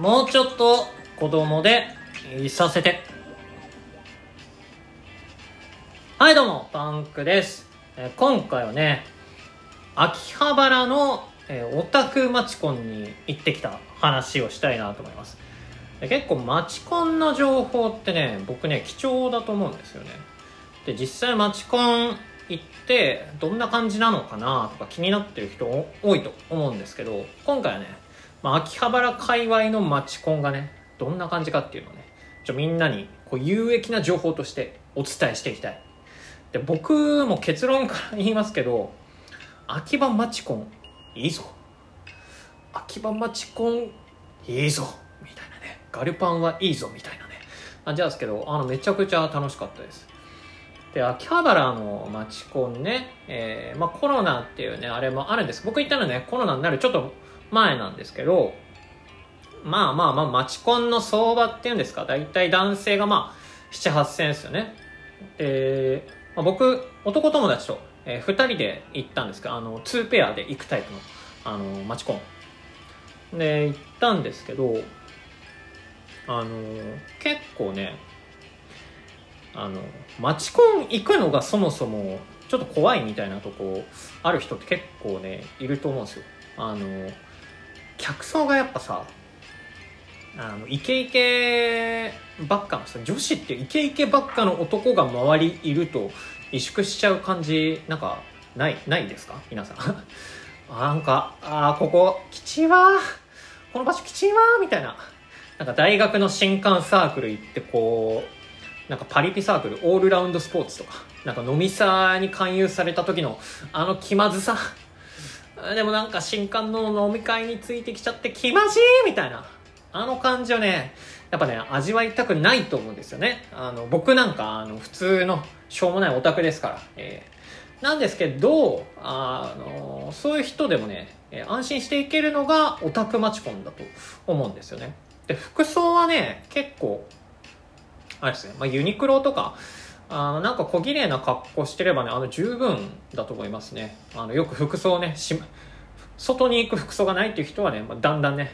もうちょっと子供でいさせて。はいどうもパンクです。えー今回はね秋葉原の、えーオタクマチコンに行ってきた話をしたいなと思います。結構マチコンの情報ってね僕ね貴重だと思うんですよね。で実際マチコン行ってどんな感じなのかなとか気になってる人多いと思うんですけど今回はね、まあ、秋葉原界隈のマチコンがねどんな感じかっていうのをねちょみんなにこう有益な情報としてお伝えしていきたい。で僕も結論から言いますけど秋葉マチコンいいぞ。秋葉マチコンいいぞ。みたいなね。ガルパンはいいぞ。みたいなね。感じなんですけどあのめちゃくちゃ楽しかったです。で秋葉原のマチコンね、えーまあ、コロナっていうねあれもあるんです。僕行ったのねコロナになるちょっと前なんですけどまあまあまあマチコンの相場っていうんですか？大体男性がまあ78000円ですよね。で、まあ、僕男友達と、えー、2人で行ったんですけどあの2ペアで行くタイプのあのマチコン。で行ったんですけどあの結構ねあのマチコン行くのがそもそもちょっと怖いみたいなとこある人って結構ねいると思うんですよ。あの客層がやっぱさあのイケイケばっかのさ女子ってイケイケばっかの男が周りいると萎縮しちゃう感じなんかないないですか？皆さん。あ なんかあーここきちいわこの場所きちいわみたいな。なんか大学の新刊サークル行ってこうなんかパリピサークルオールラウンドスポーツとか。なんか飲みサに勧誘された時のあの気まずさ。でもなんか新刊の飲み会についてきちゃって気まじいみたいな。あの感じをねやっぱね味わいたくないと思うんですよね。あの僕なんかあの普通のしょうもないオタクですから、えーなんですけどあのそういう人でもね安心していけるのがオタクマチコンだと思うんですよね。で服装はね結構あれですね、まあ、ユニクロとかあのなんか小綺麗な格好してればねあの十分だと思いますね。あのよく服装ねし外に行く服装がないっていう人はね、まあ、だんだんね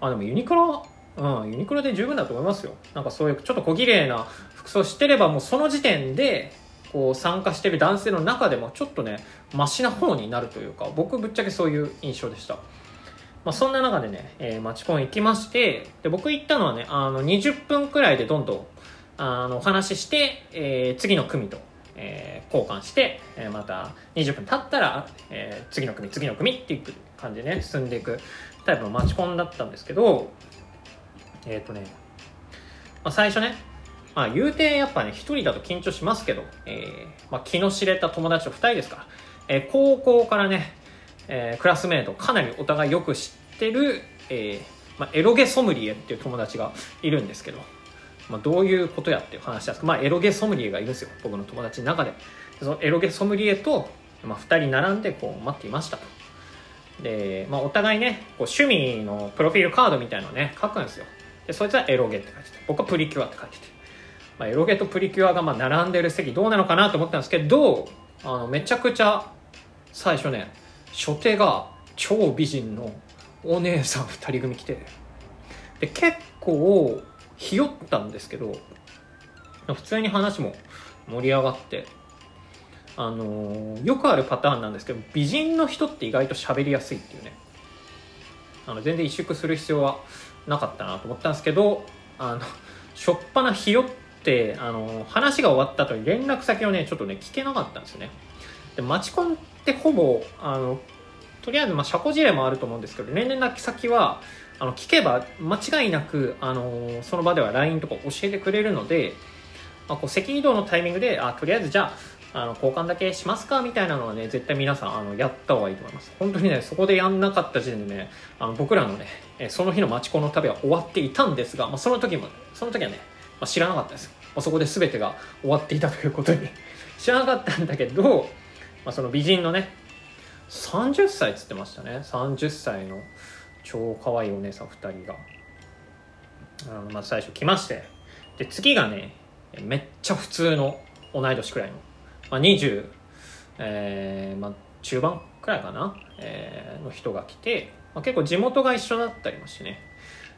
あでもユニクロうんユニクロで十分だと思いますよ。なんかそういうちょっと小綺麗な服装してればもうその時点でこう参加してる男性の中でもちょっとねマシな方になるというか僕ぶっちゃけそういう印象でした。まあ、そんな中でね、えー、マチコン行きましてで僕行ったのはねあの20分くらいでどんどんあのお話しして、えー次の組と、えー交換して、えーまた20分経ったら、えー次の組次の組っていく感じでね進んでいくタイプのマチコンだったんですけどえっ、とね、まあ、最初ねまあ言うてやっぱね一人だと緊張しますけど、えーまあ、気の知れた友達と二人ですか。ら、え高校からね、えークラスメートかなりお互いよく知ってる、えーまあ、エロゲソムリエっていう友達がいるんですけど、まあ、どういうことやっていう話なんですけど、まあ、エロゲソムリエがいるんですよ僕の友達の中で。そのエロゲソムリエと、まあ、2人並んでこう待っていましたと。で、まあ、お互いねこう趣味のプロフィールカードみたいなのね書くんですよ。でそいつはエロゲって書いてて僕はプリキュアって書いてて、まあ、エロゲとプリキュアがまあ並んでる席どうなのかなと思ったんですけどあのめちゃくちゃ最初ね初手が超美人のお姉さん2人組来て。で結構ひよったんですけど普通に話も盛り上がってあのよくあるパターンなんですけど美人の人って意外と喋りやすいっていうね。あの全然萎縮する必要はなかったなと思ったんですけどあのしょっぱなひよってあの話が終わった後に連絡先をねちょっとね聞けなかったんですよね。でマチコンってほぼあのとりあえずまあ社交辞令もあると思うんですけど連絡先はあの聞けば間違いなくあのその場では LINE とか教えてくれるので、まあ、こう席移動のタイミングであとりあえずじゃああの交換だけしますかみたいなのはね絶対皆さんあのやった方がいいと思います。本当にねそこでやんなかった時点でねあの僕らのねその日のマチコンの旅は終わっていたんですが、まあ、その時もその時はね、まあ、知らなかったです、まあ、そこで全てが終わっていたということに。知らなかったんだけど、まあ、その美人のね30歳っつってましたね。30歳の超可愛いお姉さん2人が。あのまず最初来まして。で次がねめっちゃ普通の同い年くらいの、まあ、20、えーまあ、中盤くらいかな、えーの人が来て、まあ、結構地元が一緒だったりもしてね。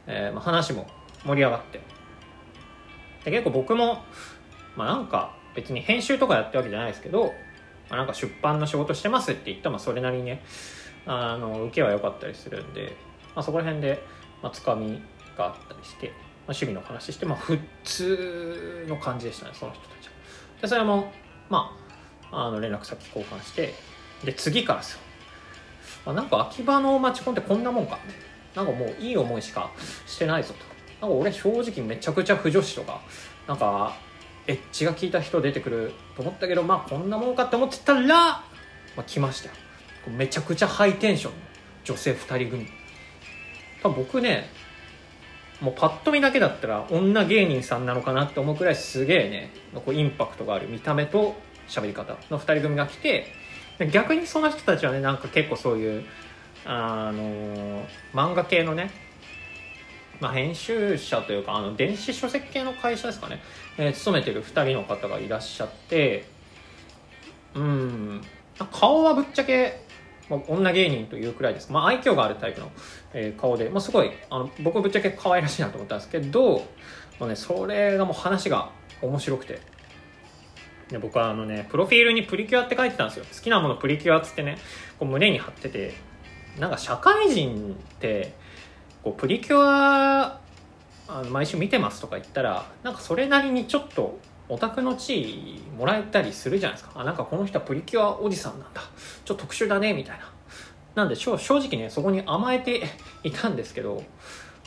えーまあ、話も盛り上がって。で結構僕も、まあ、なんか別に編集とかやってるわけじゃないですけど、まあ、なんか出版の仕事してますって言ったら、それなりにねあの受けは良かったりするんで、まあ、そこら辺で、まあ、つかみがあったりして、まあ、趣味の話して、まあ、普通の感じでしたねその人たちは。でそれもまああの連絡先交換してで次からですよ。まあなんか秋葉の町コンってこんなもんかって。なんかもういい思いしかしてないぞと。なんか俺正直めちゃくちゃ不女子とかなんかエッジが効いた人出てくると思ったけどまあこんなもんかって思ってたら、まあ、来ましたよ。めちゃくちゃハイテンションの女性2人組。多分僕ねもうパッと見だけだったら女芸人さんなのかなって思うくらいすげえねこうインパクトがある見た目と喋り方の2人組が来て逆にその人たちはねなんか結構そういうあの漫画系のね、まあ、編集者というかあの電子書籍系の会社ですかね、えー、勤めてる2人の方がいらっしゃってうん顔はぶっちゃけまあ、女芸人というくらいです。まあ、愛嬌があるタイプの、えー、顔で、まあ、すごい、あの、僕ぶっちゃけ可愛らしいなと思ったんですけど、まあね、それがもう話が面白くて。で僕はあのね、プロフィールにプリキュアって書いてたんですよ。好きなものプリキュアっつってね、こう胸に貼ってて、なんか社会人って、こうプリキュア、あの毎週見てますとか言ったら、なんかそれなりにちょっとオタクの地位もらえたりするじゃないですか。あなんかこの人はプリキュアおじさんなんだ。ちょっと特殊だねみたいな。なんで正直ねそこに甘えていたんですけど、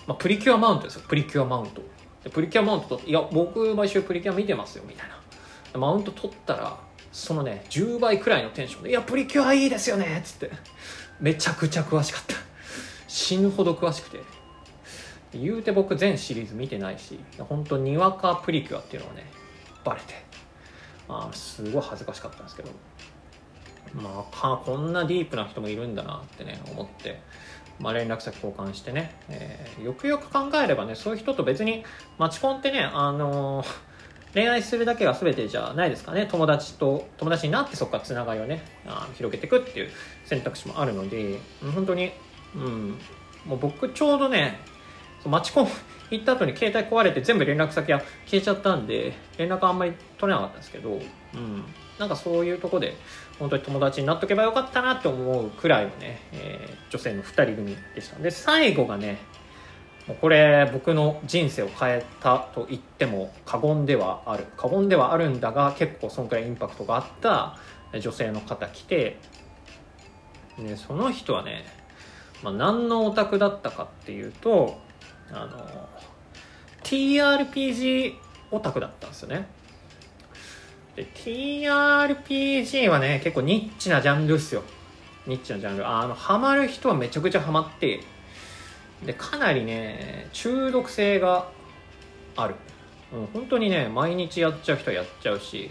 まあ、プリキュアマウントですよ。プリキュアマウント。でプリキュアマウントといや僕毎週プリキュア見てますよみたいな。マウント取ったらそのね10倍くらいのテンションで「いやプリキュアいいですよね」っつって。めちゃくちゃ詳しかった。死ぬほど詳しくて。言うて僕全シリーズ見てないし本当にわかプリキュアっていうのはねバレて。あすごい恥ずかしかったんですけど。まあこんなディープな人もいるんだなってね思って、まあ、連絡先交換してね、えー、よくよく考えればねそういう人と別にマチコンってねあのー、恋愛するだけが全てじゃないですかね。友達と友達になってそこからつながりをねあ広げていくっていう選択肢もあるので。本当にうん。もう僕ちょうどねマチコン行った後に携帯壊れて全部連絡先が 消えちゃったんで連絡あんまり取れなかったんですけど、うん、なんかそういうとこで本当に友達になっとけばよかったなって思うくらいのね、えー、女性の2人組でした。で最後がねもうこれ僕の人生を変えたと言っても過言ではある。過言ではあるんだが結構そのくらいインパクトがあった女性の方来てでその人はね、まあ、何のオタクだったかっていうとあの TRPG オタクだったんですよね。で TRPG はね結構ニッチなジャンルっすよ。ニッチなジャンル。あのハマる人はめちゃくちゃハマってでかなりね中毒性がある、うん、本当にね毎日やっちゃう人はやっちゃうし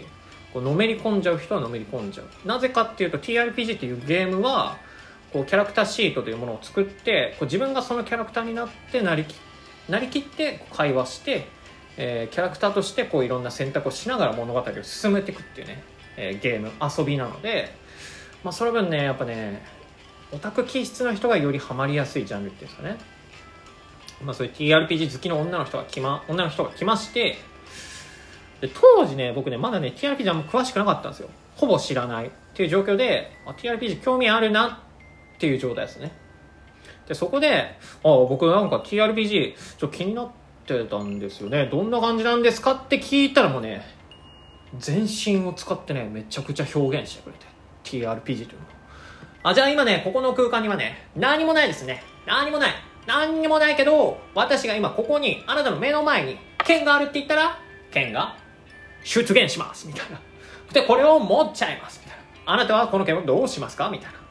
こうのめり込んじゃう人はのめり込んじゃう。なぜかっていうと TRPG っていうゲームはこうキャラクターシートというものを作ってこう自分がそのキャラクターになってなりきっなりきって会話して、えー、キャラクターとしてこういろんな選択をしながら物語を進めていくっていうね、えー、ゲーム遊びなので、まあ、その分ねやっぱねオタク気質の人がよりハマりやすいジャンルっていうんですかね、まあ、そういう TRPG 好きの女の人が来ま女の人が来ましてで当時ね僕ねまだね TRPG あんま詳しくなかったんですよ。ほぼ知らないっていう状況で TRPG 興味あるなっていう状態ですね。でそこであ僕なんか TRPG ちょっと気になってたんですよね。どんな感じなんですかって聞いたらもうね全身を使ってねめちゃくちゃ表現してくれて TRPG というの。あじゃあ今ねここの空間にはね何もないですね。何もない。何にもないけど私が今ここにあなたの目の前に剣があるって言ったら剣が出現しますみたいな。でこれを持っちゃいますみたいな。あなたはこの剣をどうしますかみたいな。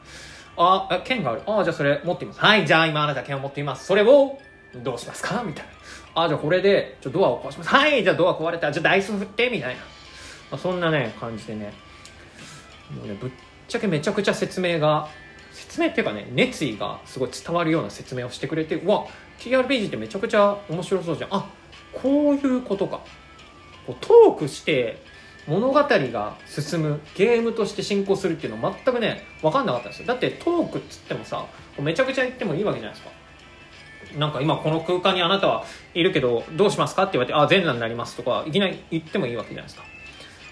あ、え剣がある。あ、じゃあそれ持ってみます。はい、じゃあ今あなた剣を持っています。それをどうしますか？みたいな。あ、じゃあこれで、ちょ、ドアを壊します。はい、じゃあドア壊れた。じゃあダイス振って、みたいな。まあ、そんなね、感じでね。もうね、ぶっちゃけめちゃくちゃ説明が、説明っていうかね、熱意がすごい伝わるような説明をしてくれて、うわ、TRPG ってめちゃくちゃ面白そうじゃん。あ、こういうことか。こうトークして、物語が進むゲームとして進行するっていうの全くね分かんなかったんですよ。だってトークっつってもさめちゃくちゃ言ってもいいわけじゃないですか。なんか今この空間にあなたはいるけどどうしますかって言われてあ全裸になりますとかいきなり言ってもいいわけじゃないですか。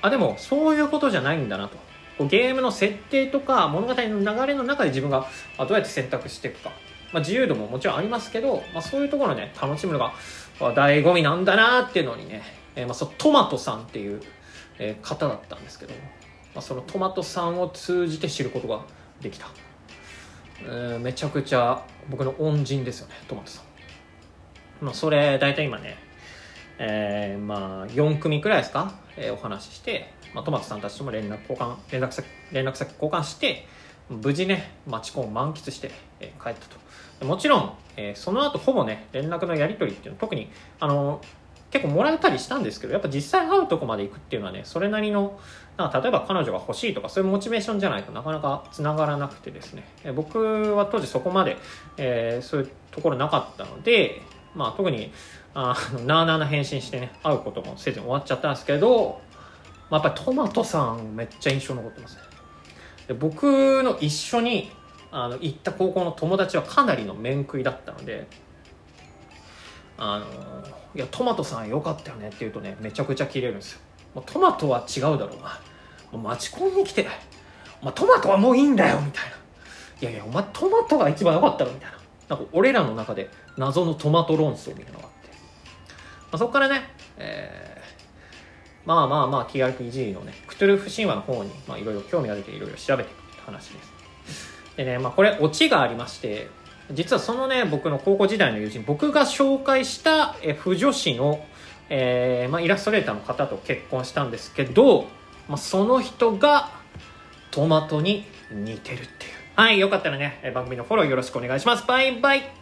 あでもそういうことじゃないんだなと。ゲームの設定とか物語の流れの中で自分がどうやって選択していくか、まあ、自由度ももちろんありますけど、まあ、そういうところね楽しむのが醍醐味なんだなっていうのにね、えー、まあそトマトさんっていう、えー、方だったんですけど、まあ、そのトマトさんを通じて知ることができた、えー、めちゃくちゃ僕の恩人ですよねトマトさん、まあ、それ大体今ねえー、まあ4組くらいですか、えー、お話しして、まあ、トマトさんたちとも連絡交換連絡先連絡先交換して無事ねマチコンを満喫して、えー、帰ったと。もちろん、えー、その後ほぼね連絡のやり取りっていうの特にあの結構もらえたりしたんですけどやっぱ実際会うとこまで行くっていうのはねそれなりのなんか例えば彼女が欲しいとかそういうモチベーションじゃないとなかなかつながらなくてですね、僕は当時そこまで、えー、そういうところなかったのでまあ特にあのなあなあな返信してね会うこともせずに終わっちゃったんですけど、まあ、やっぱりトマトさんめっちゃ印象残ってますね。で僕の一緒にあの行った高校の友達はかなりの面食いだったのであのいやトマトさんよかったよねって言うとねめちゃくちゃ切れるんですよ。もうトマトは違うだろうな。もうマチコンに来てお前トマトはもういいんだよみたいな。いやいやお前トマトが一番良かったろみたいな。なんか俺らの中で謎のトマト論争みたいなのがあって。まあ、そこからね、えー、まあまあまあ気軽いじりのね。クトゥルフ神話の方にいろいろ興味が出ていろいろ調べていくって話です。でね、まあ、これオチがありまして実はそのね僕の高校時代の友人僕が紹介した腐女子の、えーまあ、イラストレーターの方と結婚したんですけど、まあ、その人がトマトに似てるっていう。はいよかったらね番組のフォローよろしくお願いします。バイバイ。